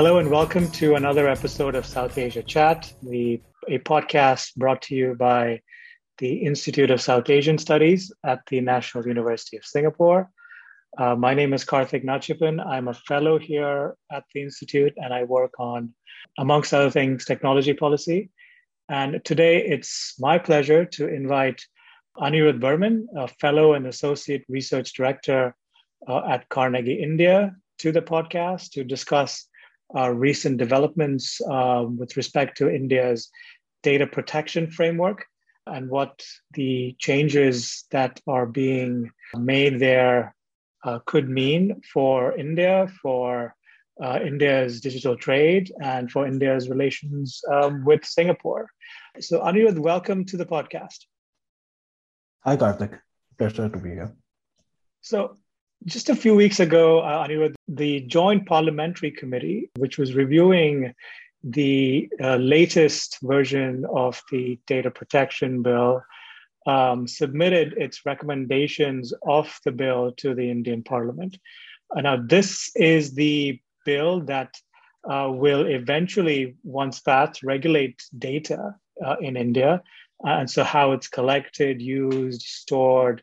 Hello and welcome to another episode of South Asia Chat, the, a podcast brought to you by the Institute of South Asian Studies at the National University of Singapore. Uh, my name is Karthik Nachiappan. I'm a fellow here at the Institute and I work on, amongst other things, technology policy. And today it's my pleasure to invite Anirudh Burman, a fellow and associate research director uh, at Carnegie India, to the podcast to discuss uh, recent developments um, with respect to India's data protection framework and what the changes that are being made there uh, could mean for India, for uh, India's digital trade, and for India's relations um, with Singapore. So, Anirudh, welcome to the podcast. Hi, Karthik. Pleasure to be here. So, just a few weeks ago, uh, Anirudh, the Joint Parliamentary Committee, which was reviewing the uh, latest version of the data protection bill, um, submitted its recommendations of the bill to the Indian Parliament. Uh, now, this is the bill that uh, will eventually, once passed, regulate data uh, in India. Uh, and so, how it's collected, used, stored,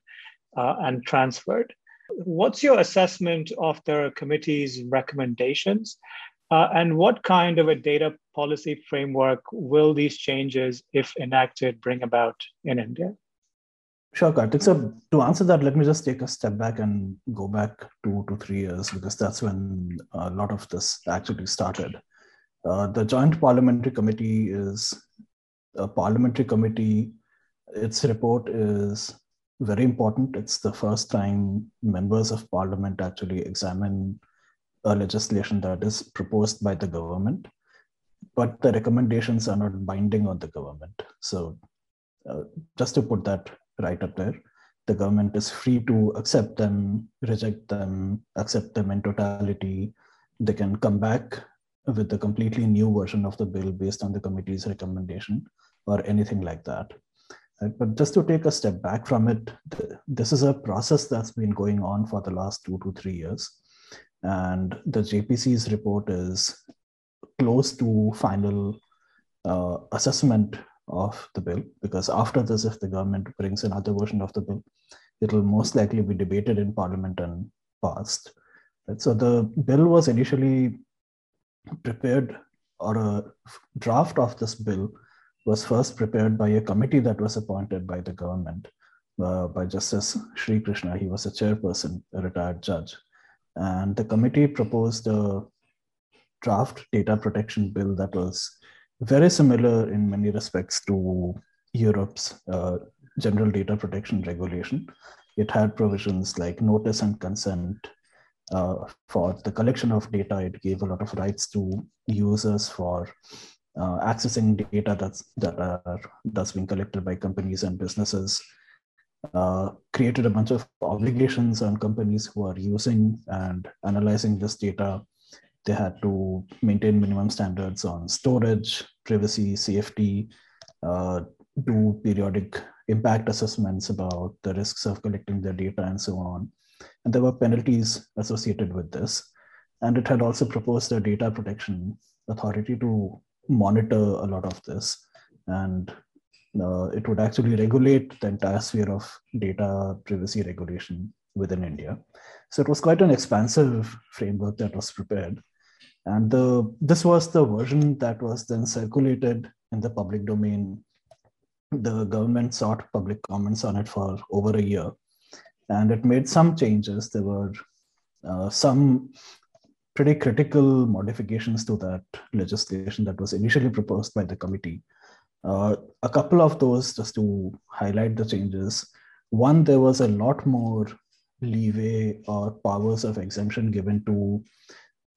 uh, and transferred. What's your assessment of the committee's recommendations? Uh, and what kind of a data policy framework will these changes, if enacted, bring about in India? Sure, Karthik. So to answer that, let me just take a step back and go back two to three years because that's when a lot of this actually started. Uh, the Joint Parliamentary Committee is a parliamentary committee. Its report is very important. It's the first time members of parliament actually examine a legislation that is proposed by the government, but the recommendations are not binding on the government. So, uh, just to put that right up there, the government is free to accept them, reject them, accept them in totality. They can come back with a completely new version of the bill based on the committee's recommendation or anything like that. But just to take a step back from it, this is a process that's been going on for the last two to three years. And the JPC's report is close to final uh, assessment of the bill because after this, if the government brings another version of the bill, it will most likely be debated in parliament and passed. Right? So the bill was initially prepared, or a draft of this bill was first prepared by a committee that was appointed by the government uh, by Justice Sri Krishna. He was a chairperson, a retired judge. And the committee proposed a draft data protection bill that was very similar in many respects to Europe's uh, general data protection regulation. It had provisions like notice and consent uh, for the collection of data. It gave a lot of rights to users for uh, accessing data that's that are that's being collected by companies and businesses uh, created a bunch of obligations on companies who are using and analyzing this data. They had to maintain minimum standards on storage privacy safety uh, do periodic impact assessments about the risks of collecting their data and so on. And there were penalties associated with this. And it had also proposed a data protection authority to monitor a lot of this and uh, it would actually regulate the entire sphere of data privacy regulation within India. So it was quite an expansive framework that was prepared. And the, this was the version that was then circulated in the public domain. The government sought public comments on it for over a year. And it made some changes. There were uh, some pretty critical modifications to that legislation that was initially proposed by the committee. Uh, a couple of those, just to highlight the changes. One, there was a lot more leeway or powers of exemption given to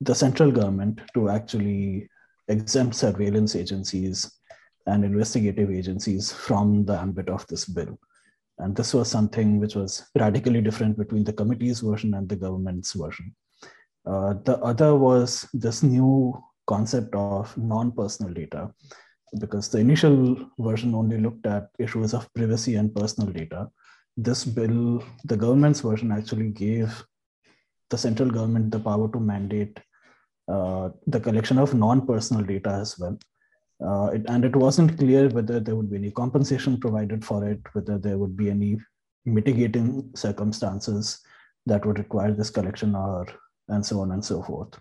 the central government to actually exempt surveillance agencies and investigative agencies from the ambit of this bill. And this was something which was radically different between the committee's version and the government's version. Uh, the other was this new concept of non-personal data, because the initial version only looked at issues of privacy and personal data. This bill, the government's version actually gave the central government the power to mandate uh, the collection of non-personal data as well. Uh, it, and it wasn't clear whether there would be any compensation provided for it, whether there would be any mitigating circumstances that would require this collection or and so on and so forth.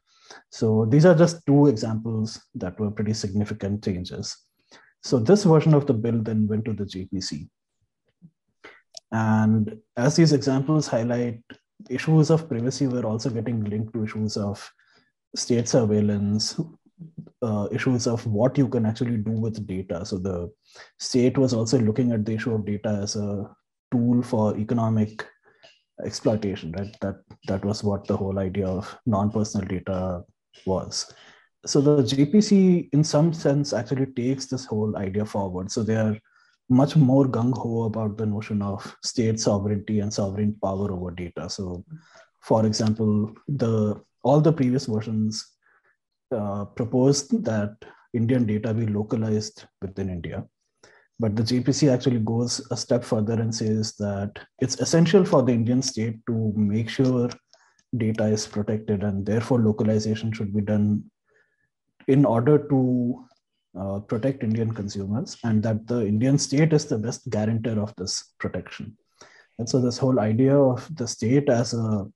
So these are just two examples that were pretty significant changes. So this version of the bill then went to the JPC. And as these examples highlight, issues of privacy were also getting linked to issues of state surveillance, uh, issues of what you can actually do with data. So the state was also looking at the issue of data as a tool for economic exploitation, right? That that was what the whole idea of non-personal data was. So the JPC, in some sense, actually takes this whole idea forward. So they are much more gung ho about the notion of state sovereignty and sovereign power over data. So, for example, the all the previous versions uh, proposed that Indian data be localized within India. But the JPC actually goes a step further and says that it's essential for the Indian state to make sure data is protected and therefore localization should be done in order to uh, protect Indian consumers and that the Indian state is the best guarantor of this protection. And so this whole idea of the state as a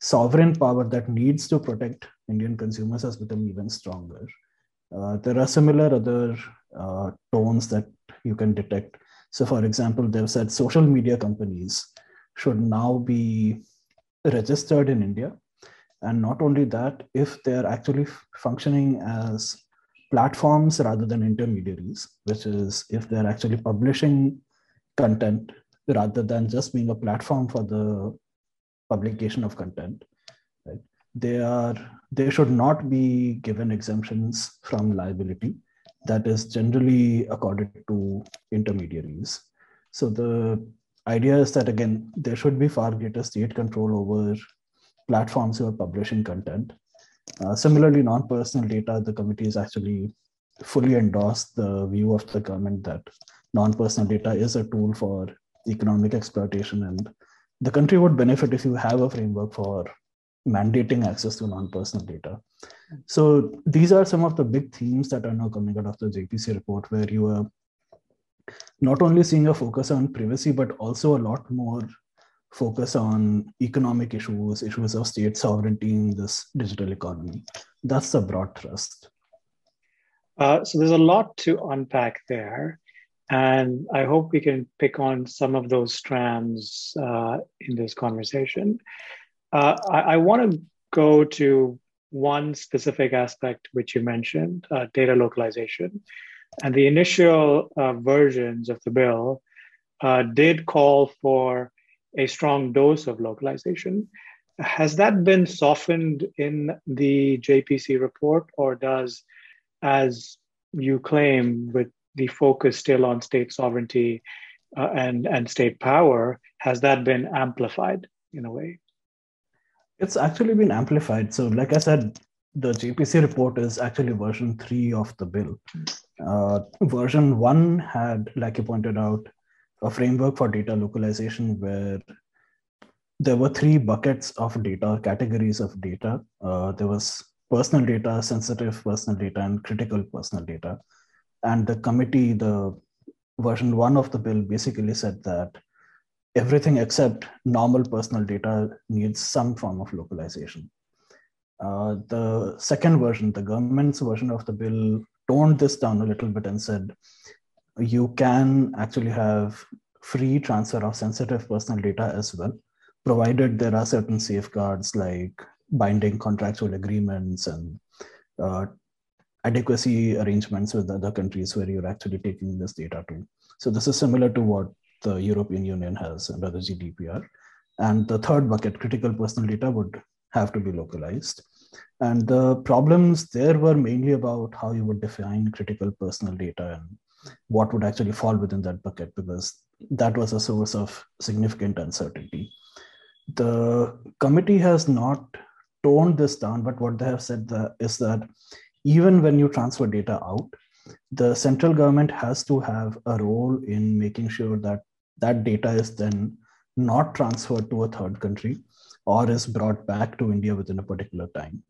sovereign power that needs to protect Indian consumers has become even stronger. Uh, there are similar other uh, tones that you can detect. So, for example, they've said social media companies should now be registered in India. And not only that, if they're actually functioning as platforms rather than intermediaries, which is if they're actually publishing content rather than just being a platform for the publication of content? They are they should not be given exemptions from liability that is generally accorded to intermediaries. So the idea is that again, there should be far greater state control over platforms who are publishing content. Uh, similarly, non-personal data, the committee has actually fully endorsed the view of the government that non-personal data is a tool for economic exploitation and the country would benefit if you have a framework for mandating access to non-personal data. So these are some of the big themes that are now coming out of the JPC report, where you are not only seeing a focus on privacy, but also a lot more focus on economic issues, issues of state sovereignty in this digital economy. That's the broad thrust. Uh, so there's a lot to unpack there. And I hope we can pick on some of those strands uh, in this conversation. Uh, I, I want to go to one specific aspect which you mentioned uh, data localization. And the initial uh, versions of the bill uh, did call for a strong dose of localization. Has that been softened in the JPC report, or does, as you claim, with the focus still on state sovereignty uh, and, and state power, has that been amplified in a way? It's actually been amplified. So, like I said, the JPC report is actually version three of the bill. Uh, version one had, like you pointed out, a framework for data localization where there were three buckets of data, categories of data. Uh, there was personal data, sensitive personal data, and critical personal data. And the committee, the version one of the bill basically said that everything except normal personal data needs some form of localization. Uh, the second version, the government's version of the bill, toned this down a little bit and said you can actually have free transfer of sensitive personal data as well, provided there are certain safeguards like binding contractual agreements and uh, adequacy arrangements with other countries where you're actually taking this data to. So this is similar to what the European Union has under the GDPR. And the third bucket, critical personal data, would have to be localized. And the problems there were mainly about how you would define critical personal data and what would actually fall within that bucket, because that was a source of significant uncertainty. The committee has not toned this down, but what they have said is that even when you transfer data out, the central government has to have a role in making sure that that data is then not transferred to a third country or is brought back to India within a particular time.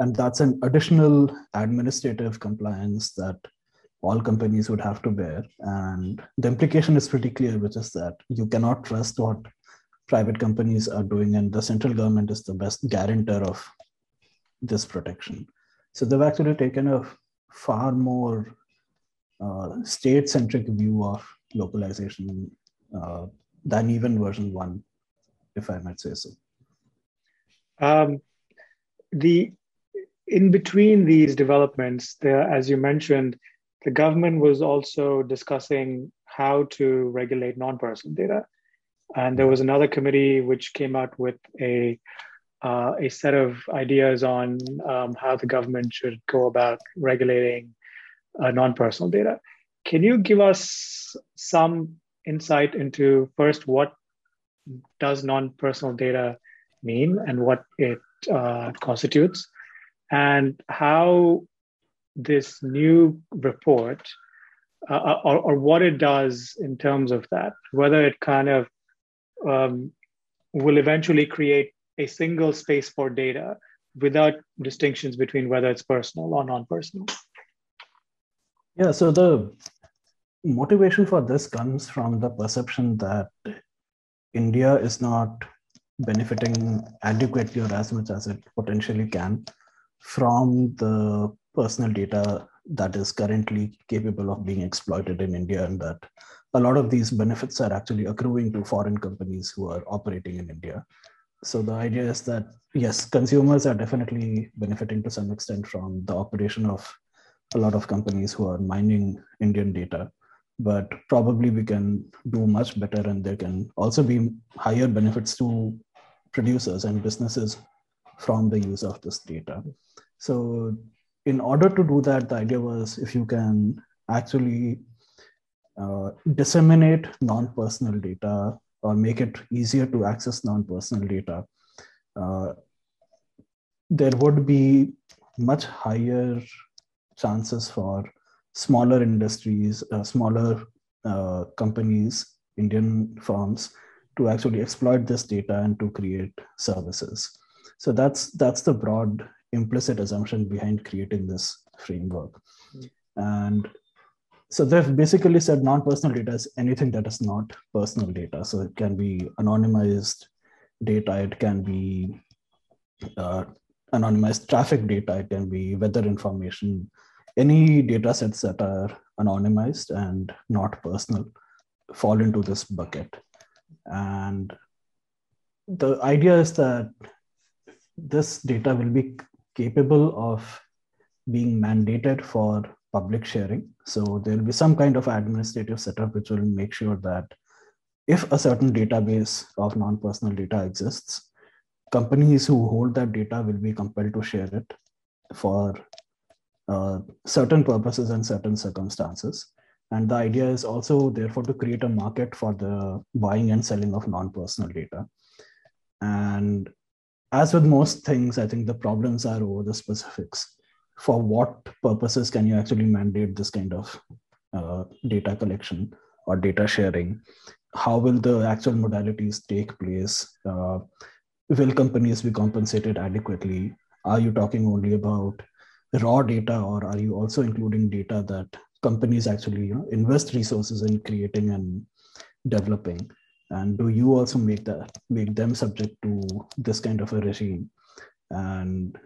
and that's an additional administrative compliance that all companies would have to bear. And the implication is pretty clear, which is that you cannot trust what private companies are doing, and the central government is the best guarantor of this protection. So they've actually taken a far more uh, state-centric view of localization uh, than even version one, if I might say so. Um, the in between these developments, as you mentioned, the government was also discussing how to regulate non-personal data, and there was another committee which came out with a uh, a set of ideas on um, how the government should go about regulating uh, non-personal data. Can you give us some insight into first what does non-personal data mean and what it uh, constitutes, and how this new report uh, or, or, what it does in terms of that, whether it kind of um, will eventually create a single space for data without distinctions between whether it's personal or non-personal. Yeah, so the motivation for this comes from the perception that India is not benefiting adequately or as much as it potentially can from the personal data that is currently capable of being exploited in India, and that a lot of these benefits are actually accruing to foreign companies who are operating in India. So the idea is that yes, consumers are definitely benefiting to some extent from the operation of a lot of companies who are mining Indian data, but probably we can do much better, and there can also be higher benefits to producers and businesses from the use of this data. So in order to do that, the idea was if you can actually uh, disseminate non-personal data or make it easier to access non-personal data, uh, there would be much higher chances for smaller industries, uh, smaller uh, companies, Indian firms to actually exploit this data and to create services. So that's that's the broad implicit assumption behind creating this framework. Mm. And so they've basically said non-personal data is anything that is not personal data. So it can be anonymized data, it can be uh, anonymized traffic data, it can be weather information, any data sets that are anonymized and not personal fall into this bucket. And the idea is that this data will be capable of being mandated for public sharing. So there will be some kind of administrative setup which will make sure that if a certain database of non-personal data exists, companies who hold that data will be compelled to share it for uh, certain purposes and certain circumstances. And the idea is also, therefore, to create a market for the buying and selling of non personal data. And as with most things, I think the problems are over the specifics. For what purposes can you actually mandate this kind of uh, data collection or data sharing? How will the actual modalities take place? Uh, will companies be compensated adequately? Are you talking only about raw data, or are you also including data that companies actually you know, invest resources in creating and developing? and do you also make that make them subject to this kind of a regime and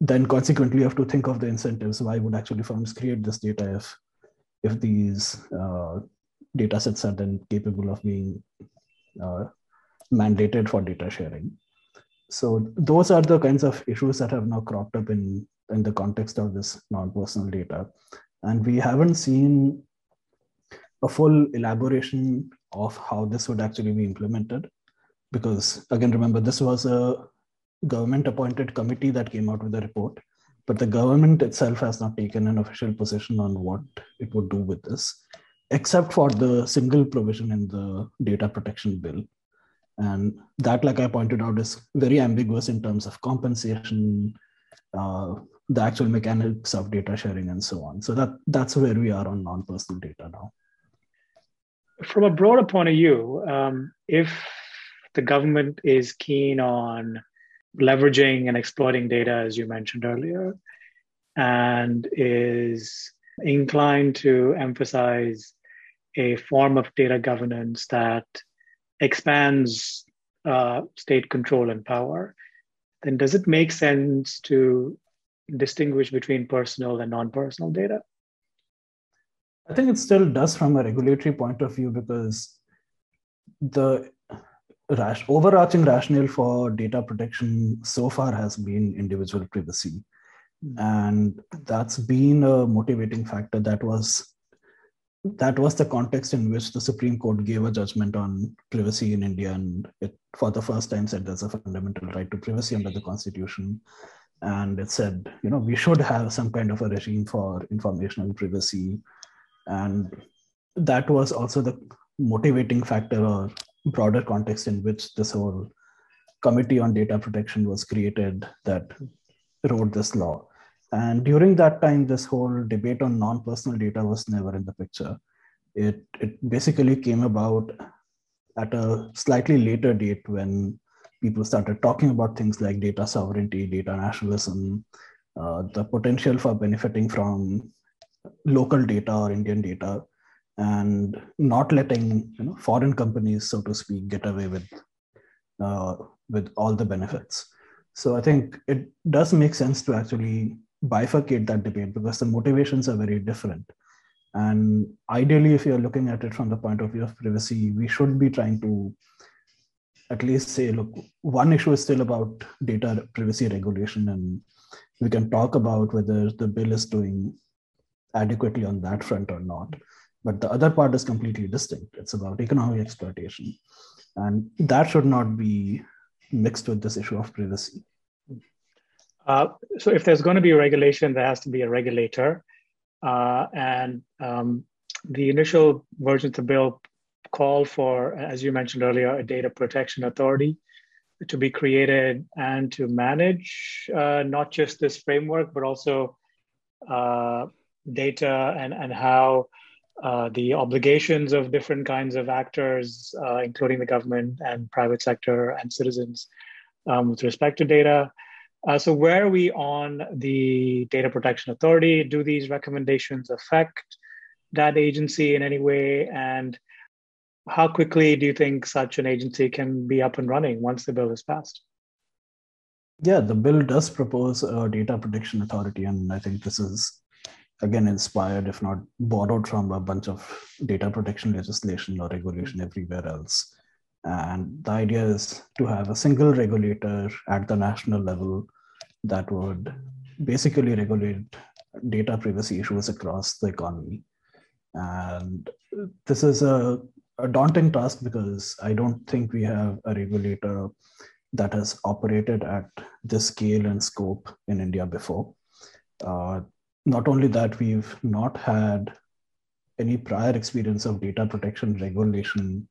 then consequently you have to think of the incentives why would actually firms create this data if if these uh, data sets are then capable of being uh, mandated for data sharing so those are the kinds of issues that have now cropped up in in the context of this non-personal data and we haven't seen a full elaboration of how this would actually be implemented. Because again, remember, this was a government appointed committee that came out with a report, but the government itself has not taken an official position on what it would do with this, except for the single provision in the data protection bill. And that, like I pointed out, is very ambiguous in terms of compensation, uh, the actual mechanics of data sharing, and so on. So that that's where we are on non-personal data now from a broader point of view, um, if the government is keen on leveraging and exploiting data, as you mentioned earlier, and is inclined to emphasize a form of data governance that expands uh, state control and power, then does it make sense to distinguish between personal and non personal data? I think it still does from a regulatory point of view because the rash, overarching rationale for data protection so far has been individual privacy. Hmm. And that's been a motivating factor that was that was the context in which the Supreme Court gave a judgment on privacy in India, and it, for the first time, said there's a fundamental right to privacy under the Constitution. And it said, you know, we should have some kind of a regime for informational privacy. And that was also the motivating factor or broader context in which this whole Committee on Data Protection was created that wrote this law. And during that time, this whole debate on non-personal data was never in the picture. It, it basically came about at a slightly later date when people started talking about things like data sovereignty, data nationalism, uh, the potential for benefiting from local data or Indian data, and not letting you know, foreign companies, so to speak, get away with uh, with all the benefits. So I think it does make sense to actually bifurcate that debate because the motivations are very different. And ideally, if you're looking at it from the point of view of privacy, we should be trying to at least say, look, one issue is still about data privacy regulation, and we can talk about whether the bill is doing adequately on that front or not. But the other part is completely distinct. It's about economic exploitation. And that should not be mixed with this issue of privacy. Uh, so if there's going to be a regulation, there has to be a regulator. Uh, and um, the initial version of the bill called for, as you mentioned earlier, a data protection authority to be created and to manage uh, not just this framework, but also uh, data and, and how uh, the obligations of different kinds of actors, uh, including the government and private sector and citizens, um, with respect to data, uh, so where are we on the Data Protection Authority? Do these recommendations affect that agency in any way? And how quickly do you think such an agency can be up and running once the bill is passed? Yeah, the bill does propose a data protection authority, and I think this is again inspired, if not borrowed from a bunch of data protection legislation or regulation everywhere else. And the idea is to have a single regulator at the national level that would basically regulate data privacy issues across the economy. And this is a, a, daunting task because I don't think we have a regulator that has operated at this scale and scope in India before. Uh, not only that, we've not had any prior experience of data protection regulation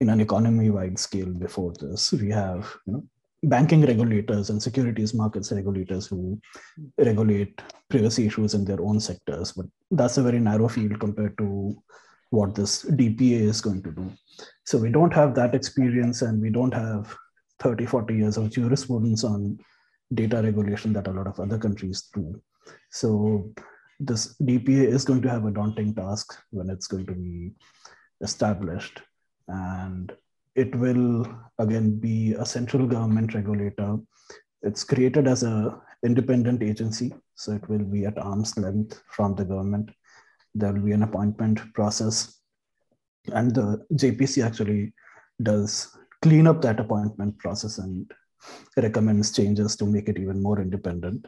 in an economy wide scale before this. We have you know, banking regulators and securities markets regulators who regulate privacy issues in their own sectors. But that's a very narrow field compared to what this DPA is going to do. So we don't have that experience and we don't have 30, 40 years of jurisprudence on data regulation that a lot of other countries do. So this DPA is going to have a daunting task when it's going to be established. And it will again be a central government regulator. It's created as a independent agency, so it will be at arm's length from the government. There will be an appointment process, and the JPC actually does clean up that appointment process and recommends changes to make it even more independent.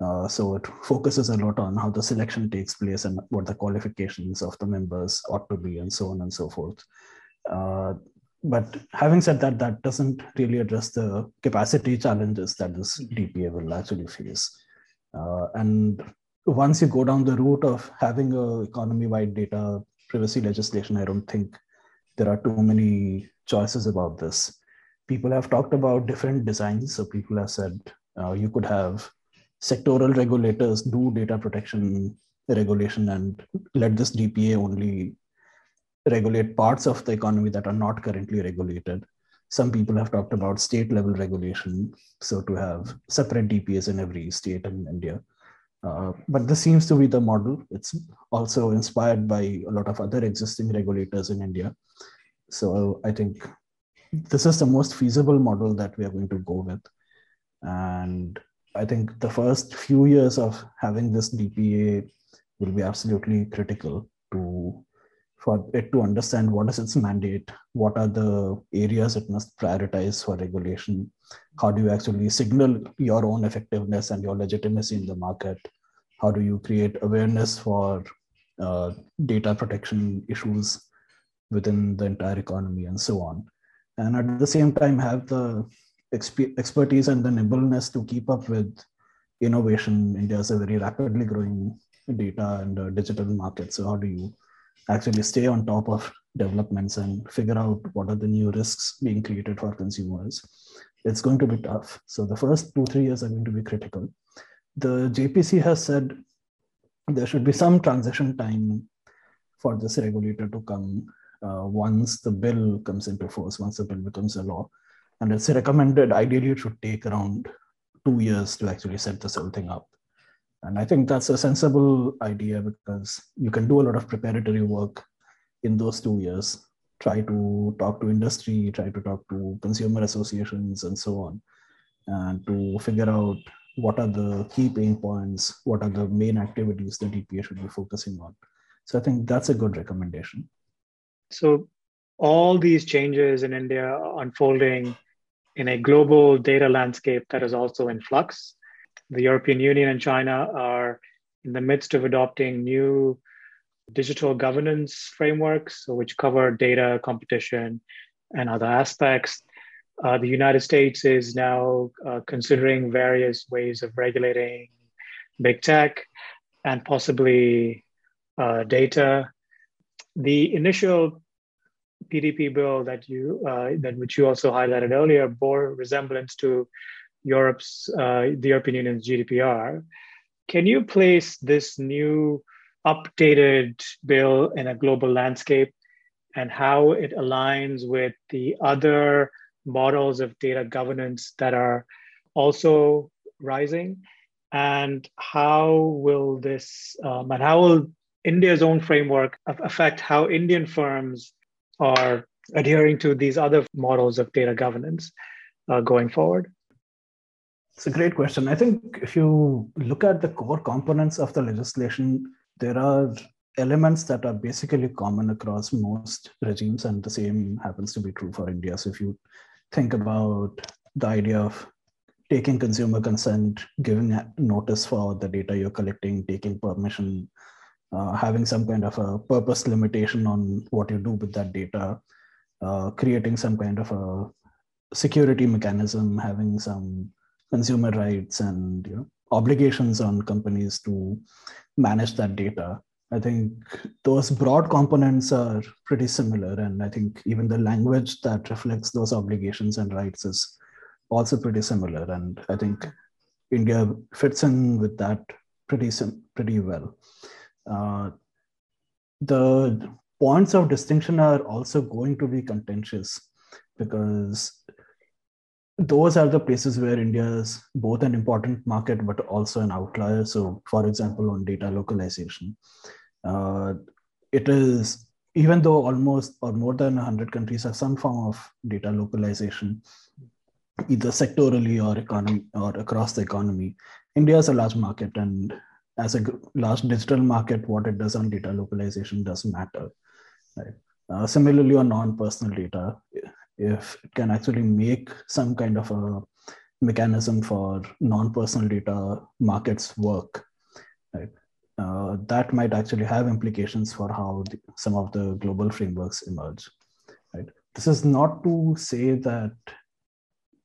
Uh, so it focuses a lot on how the selection takes place and what the qualifications of the members ought to be, and so on and so forth. Uh, but having said that, that doesn't really address the capacity challenges that this DPA will actually face. Uh, and once you go down the route of having a economy-wide data privacy legislation, I don't think there are too many choices about this. People have talked about different designs. So people have said uh, you could have sectoral regulators do data protection regulation and let this DPA only regulate parts of the economy that are not currently regulated. some people have talked about state level regulation, so to have separate DPAs in every state in India. Uh, but this seems to be the model. It's also inspired by a lot of other existing regulators in India. So I think this is the most feasible model that we are going to go with. And I think the first few years of having this DPA will be absolutely critical to for it to understand what is its mandate, what are the areas it must prioritize for regulation, how do you actually signal your own effectiveness and your legitimacy in the market, how do you create awareness for uh, data protection issues within the entire economy and so on. And at the same time, have the exp- expertise and the nimbleness to keep up with innovation. India is a very rapidly growing data and uh, digital market. So, how do you actually stay on top of developments and figure out what are the new risks being created for consumers? It's going to be tough. So, the first two, three years are going to be critical. The JPC has said there should be some transition time for this regulator to come uh, once the bill comes into force, once the bill becomes a law. And it's recommended, ideally, it should take around two years to actually set this whole thing up. And I think that's a sensible idea because you can do a lot of preparatory work in those two years. Try to talk to industry, try to talk to consumer associations, and so on, and to figure out what are the key pain points, what are the main activities the DPA should be focusing on. So I think that's a good recommendation. So all these changes in India are unfolding in a global data landscape that is also in flux the European Union and China are in the midst of adopting new digital governance frameworks, which cover data, competition, and other aspects. Uh, the United States is now uh, considering various ways of regulating big tech and possibly uh, data. The initial PDP bill that you uh, that which you also highlighted earlier bore resemblance to Europe's uh, the European Union's GDPR. Can you place this new updated bill in a global landscape and how it aligns with the other models of data governance that are also rising? And how will this um, and how will India's own framework affect how Indian firms are adhering to these other models of data governance uh, going forward? It's a great question. I think if you look at the core components of the legislation, there are elements that are basically common across most regimes, and the same happens to be true for India. So if you think about the idea of taking consumer consent, giving notice for the data you're collecting, taking permission, uh, having some kind of a purpose limitation on what you do with that data, uh, creating some kind of a security mechanism, having some consumer rights and you know, obligations on companies to manage that data. I think those broad components are pretty similar. And I think even the language that reflects those obligations and rights is also pretty similar. And I think India fits in with that pretty, sim- pretty well. Uh, the points of distinction are also going to be contentious because those are the places where India is both an important market but also an outlier. So, for example, on data localization, uh, it is even though almost or more than 100 countries have some form of data localization, either sectorally or economy or across the economy, India is a large market, and as a large digital market, what it does on data localization does matter. Right? Uh, similarly, on non-personal data, if it can actually make some kind of a mechanism for non-personal data markets work, right? Uh, that might actually have implications for how the, some of the global frameworks emerge. Right? This is not to say that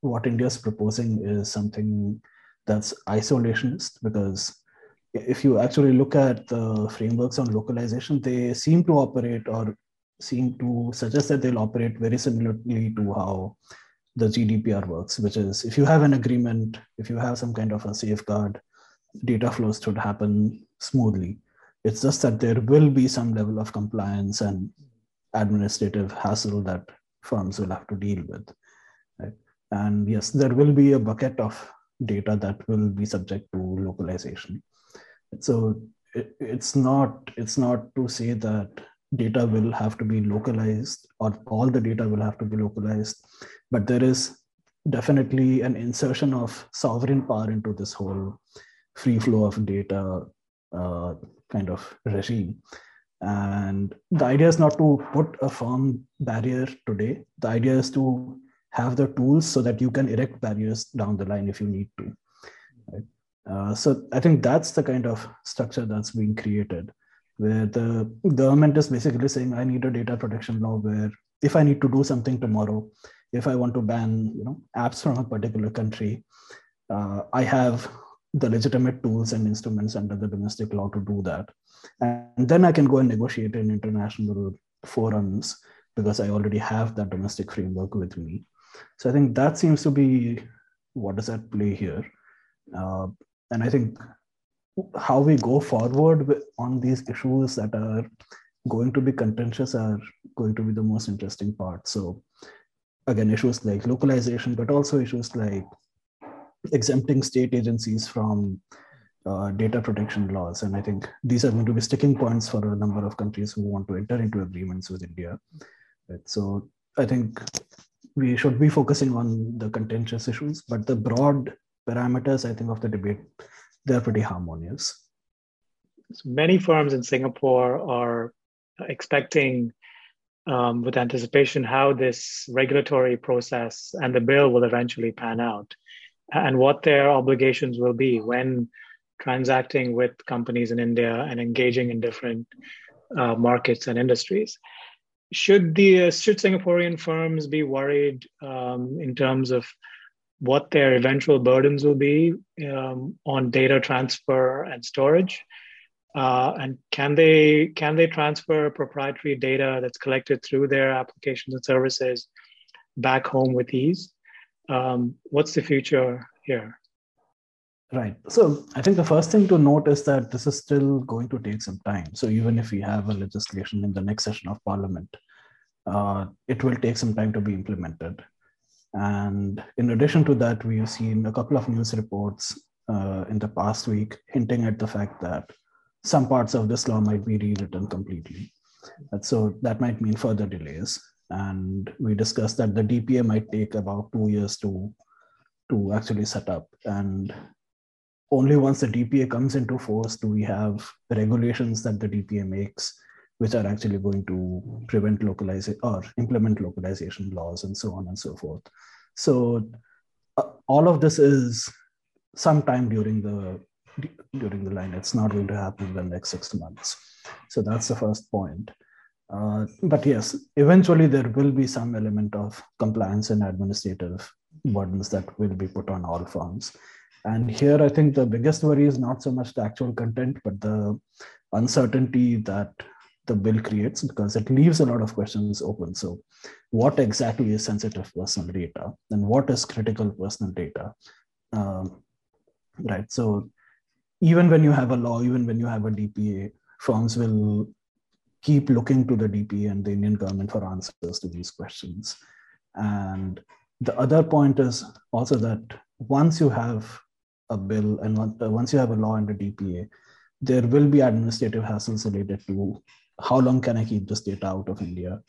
what India is proposing is something that's isolationist, because if you actually look at the frameworks on localization, they seem to operate or seem to suggest that they'll operate very similarly to how the GDPR works, which is if you have an agreement, if you have some kind of a safeguard, data flows should happen smoothly. It's just that there will be some level of compliance and administrative hassle that firms will have to deal with. Right? And yes, there will be a bucket of data that will be subject to localization. So it, it's not it's not to say that data will have to be localized or all the data will have to be localized, but there is definitely an insertion of sovereign power into this whole free flow of data uh, kind of regime. And the idea is not to put a firm barrier today. The idea is to have the tools so that you can erect barriers down the line if you need to. Right? Uh, so I think that's the kind of structure that's being created, where the government is basically saying, I need a data protection law where if I need to do something tomorrow, if I want to ban you know apps from a particular country, uh, I have the legitimate tools and instruments under the domestic law to do that. And then I can go and negotiate in international forums because I already have that domestic framework with me. So I think that seems to be what is at play here. Uh, and I think how we go forward on these issues that are going to be contentious are going to be the most interesting part. So again, issues like localization, but also issues like exempting state agencies from uh, data protection laws. And I think these are going to be sticking points for a number of countries who want to enter into agreements with India. Right? So I think we should be focusing on the contentious issues, but the broad parameters, I think, of the debate, they're pretty harmonious. So many firms in Singapore are expecting um, with anticipation how this regulatory process and the bill will eventually pan out and what their obligations will be when transacting with companies in India and engaging in different uh, markets and industries. Should the uh, should Singaporean firms be worried um, in terms of what their eventual burdens will be um, on data transfer and storage? Uh, and can they can they transfer proprietary data that's collected through their applications and services back home with ease? Um, what's the future here? Right. So I think the first thing to note is that this is still going to take some time. So even if we have a legislation in the next session of Parliament, uh, it will take some time to be implemented. And in addition to that, we've seen a couple of news reports uh, in the past week hinting at the fact that some parts of this law might be rewritten completely. And so that might mean further delays. And we discussed that the DPA might take about two years to, to actually set up. And only once the DPA comes into force do we have regulations that the DPA makes, which are actually going to prevent localization or implement localization laws and so on and so forth. So uh, all of this is sometime during the during the line. It's not going to happen in the next six months. So that's the first point. Uh, but yes, eventually there will be some element of compliance and administrative burdens that will be put on all firms. And here, I think the biggest worry is not so much the actual content, but the uncertainty that the bill creates because it leaves a lot of questions open. So, what exactly is sensitive personal data and what is critical personal data? Um, right. So, even when you have a law, even when you have a DPA, firms will keep looking to the DPA and the Indian government for answers to these questions. And the other point is also that once you have a bill and uh, once you have a law a DPA, there will be administrative hassles related to how long can I keep this data out of India?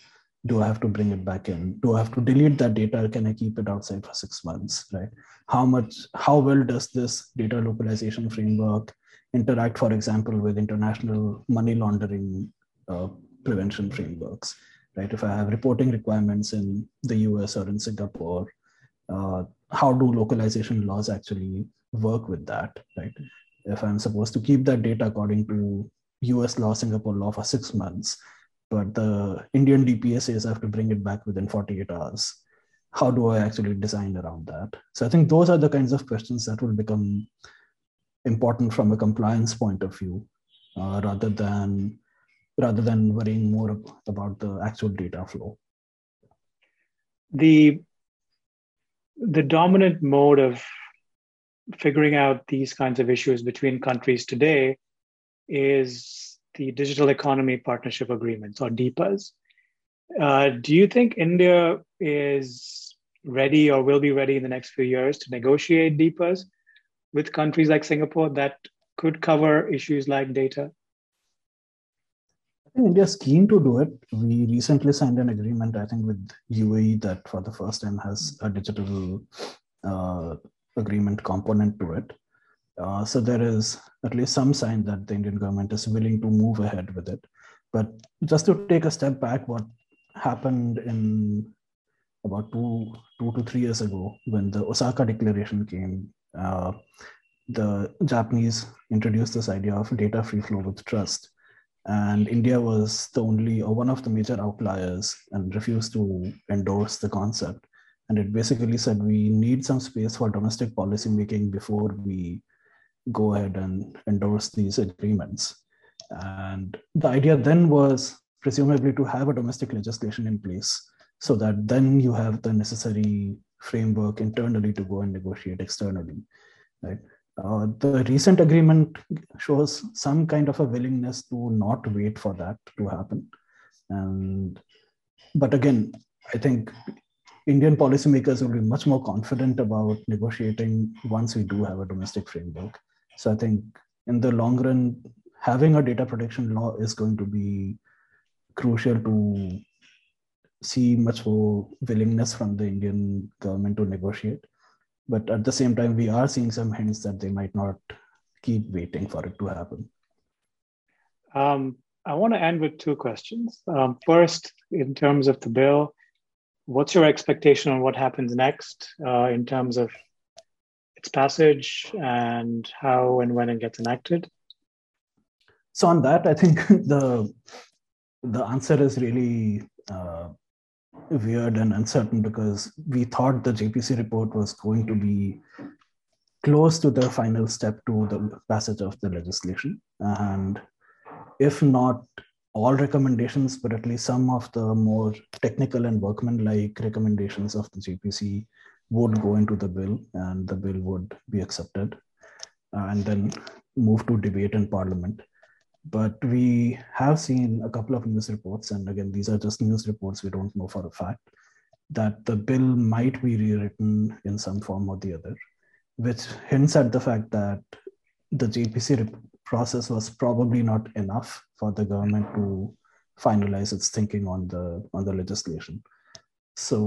Do I have to bring it back in? Do I have to delete that data? Can I keep it outside for six months? Right? How much? How well does this data localization framework interact, for example, with international money laundering uh, prevention frameworks? Right? If I have reporting requirements in the US or in Singapore, uh, how do localization laws actually work with that? Right? If I'm supposed to keep that data according to US law, Singapore law for six months, but the Indian DPA says I have to bring it back within 48 hours. How do I actually design around that? So I think those are the kinds of questions that will become important from a compliance point of view, uh, rather than rather than worrying more about the actual data flow. The the dominant mode of figuring out these kinds of issues between countries today is the Digital Economy Partnership Agreements or DEPAs. Uh, do you think India is ready or will be ready in the next few years to negotiate DPAs with countries like Singapore that could cover issues like data? I think India is keen to do it. We recently signed an agreement, I think, with UAE that for the first time has a digital uh, agreement component to it. Uh, so there is at least some sign that the Indian government is willing to move ahead with it. But just to take a step back, what happened in about two, two to three years ago when the Osaka Declaration came, uh, the Japanese introduced this idea of data free flow with trust. And India was the only or one of the major outliers and refused to endorse the concept. And it basically said we need some space for domestic policy making before we go ahead and endorse these agreements. And the idea then was presumably to have a domestic legislation in place so that then you have the necessary framework internally to go and negotiate externally right uh, the recent agreement shows some kind of a willingness to not wait for that to happen and but again i think indian policymakers will be much more confident about negotiating once we do have a domestic framework so i think in the long run having a data protection law is going to be crucial to see much more willingness from the Indian government to negotiate. But at the same time, we are seeing some hints that they might not keep waiting for it to happen. Um, I want to end with two questions. Um, first, in terms of the bill, what's your expectation on what happens next uh, in terms of its passage and how and when it gets enacted? So on that, I think the the answer is really uh, weird and uncertain because we thought the JPC report was going to be close to the final step to the passage of the legislation. And if not all recommendations, but at least some of the more technical and workman-like recommendations of the JPC would go into the bill and the bill would be accepted and then move to debate in parliament. But we have seen a couple of news reports, and again, these are just news reports, we don't know for a fact, that the bill might be rewritten in some form or the other, which hints at the fact that the JPC process was probably not enough for the government to finalize its thinking on the on the legislation. So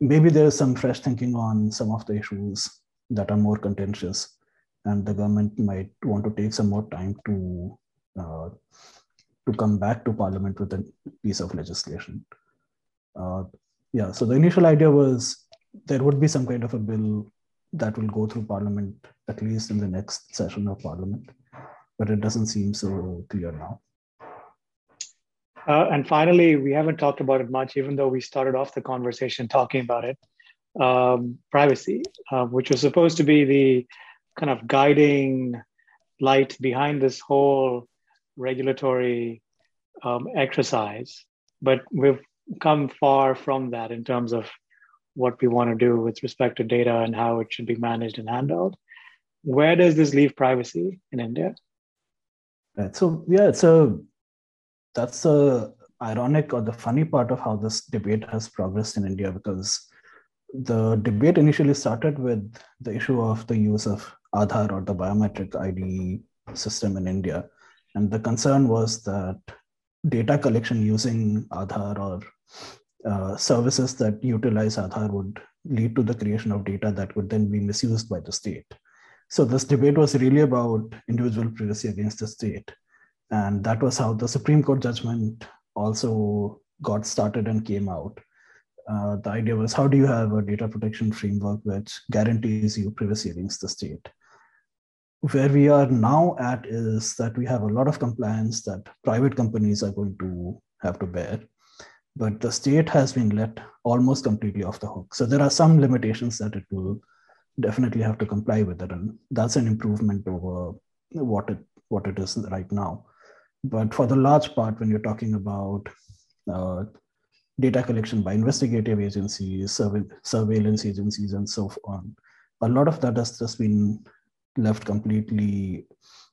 maybe there is some fresh thinking on some of the issues that are more contentious, and the government might want to take some more time to uh, to come back to parliament with a piece of legislation. Uh, yeah, so the initial idea was there would be some kind of a bill that will go through parliament at least in the next session of parliament, but it doesn't seem so clear now. Uh, and finally, we haven't talked about it much, even though we started off the conversation talking about it. Um, privacy, uh, which was supposed to be the kind of guiding light behind this whole regulatory um, exercise, but we've come far from that in terms of what we want to do with respect to data and how it should be managed and handled. Where does this leave privacy in India? Right. So yeah, so that's the ironic or the funny part of how this debate has progressed in India because the debate initially started with the issue of the use of Aadhaar or the biometric ID system in India. And the concern was that data collection using Aadhaar or uh, services that utilize Aadhaar would lead to the creation of data that would then be misused by the state. So this debate was really about individual privacy against the state. And that was how the Supreme Court judgment also got started and came out. Uh, the idea was how do you have a data protection framework which guarantees you privacy against the state? where we are now at is that we have a lot of compliance that private companies are going to have to bear but the state has been let almost completely off the hook so there are some limitations that it will definitely have to comply with it and that's an improvement over what it what it is right now but for the large part when you're talking about uh, data collection by investigative agencies surveillance agencies and so on a lot of that has just been left completely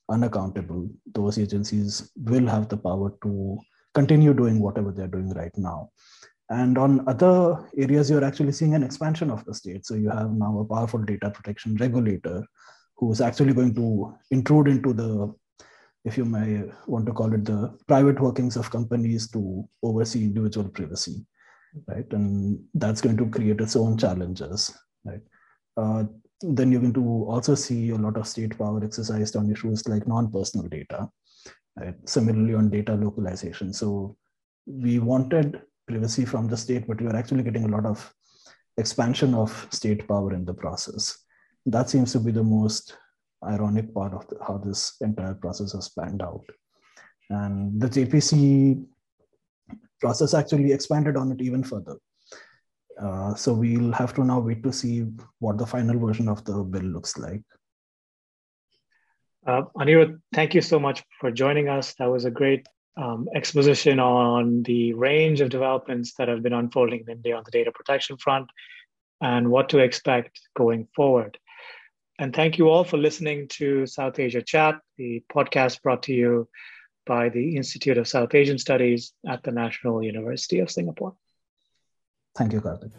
unaccountable, those agencies will have the power to continue doing whatever they're doing right now. And on other areas, you're actually seeing an expansion of the state. So you have now a powerful data protection regulator who is actually going to intrude into the, if you may want to call it, the private workings of companies to oversee individual privacy, right? And that's going to create its own challenges, right? Uh, then you're going to also see a lot of state power exercised on issues like non-personal data, right? Similarly on data localization. So we wanted privacy from the state, but we are actually getting a lot of expansion of state power in the process. That seems to be the most ironic part of the, how this entire process has panned out. And the JPC process actually expanded on it even further. Uh, so we'll have to now wait to see what the final version of the bill looks like. Uh, Anirudh, thank you so much for joining us. That was a great um, exposition on the range of developments that have been unfolding in India on the data protection front and what to expect going forward. And thank you all for listening to South Asia Chat, the podcast brought to you by the Institute of South Asian Studies at the National University of Singapore. Thank you, Karthik.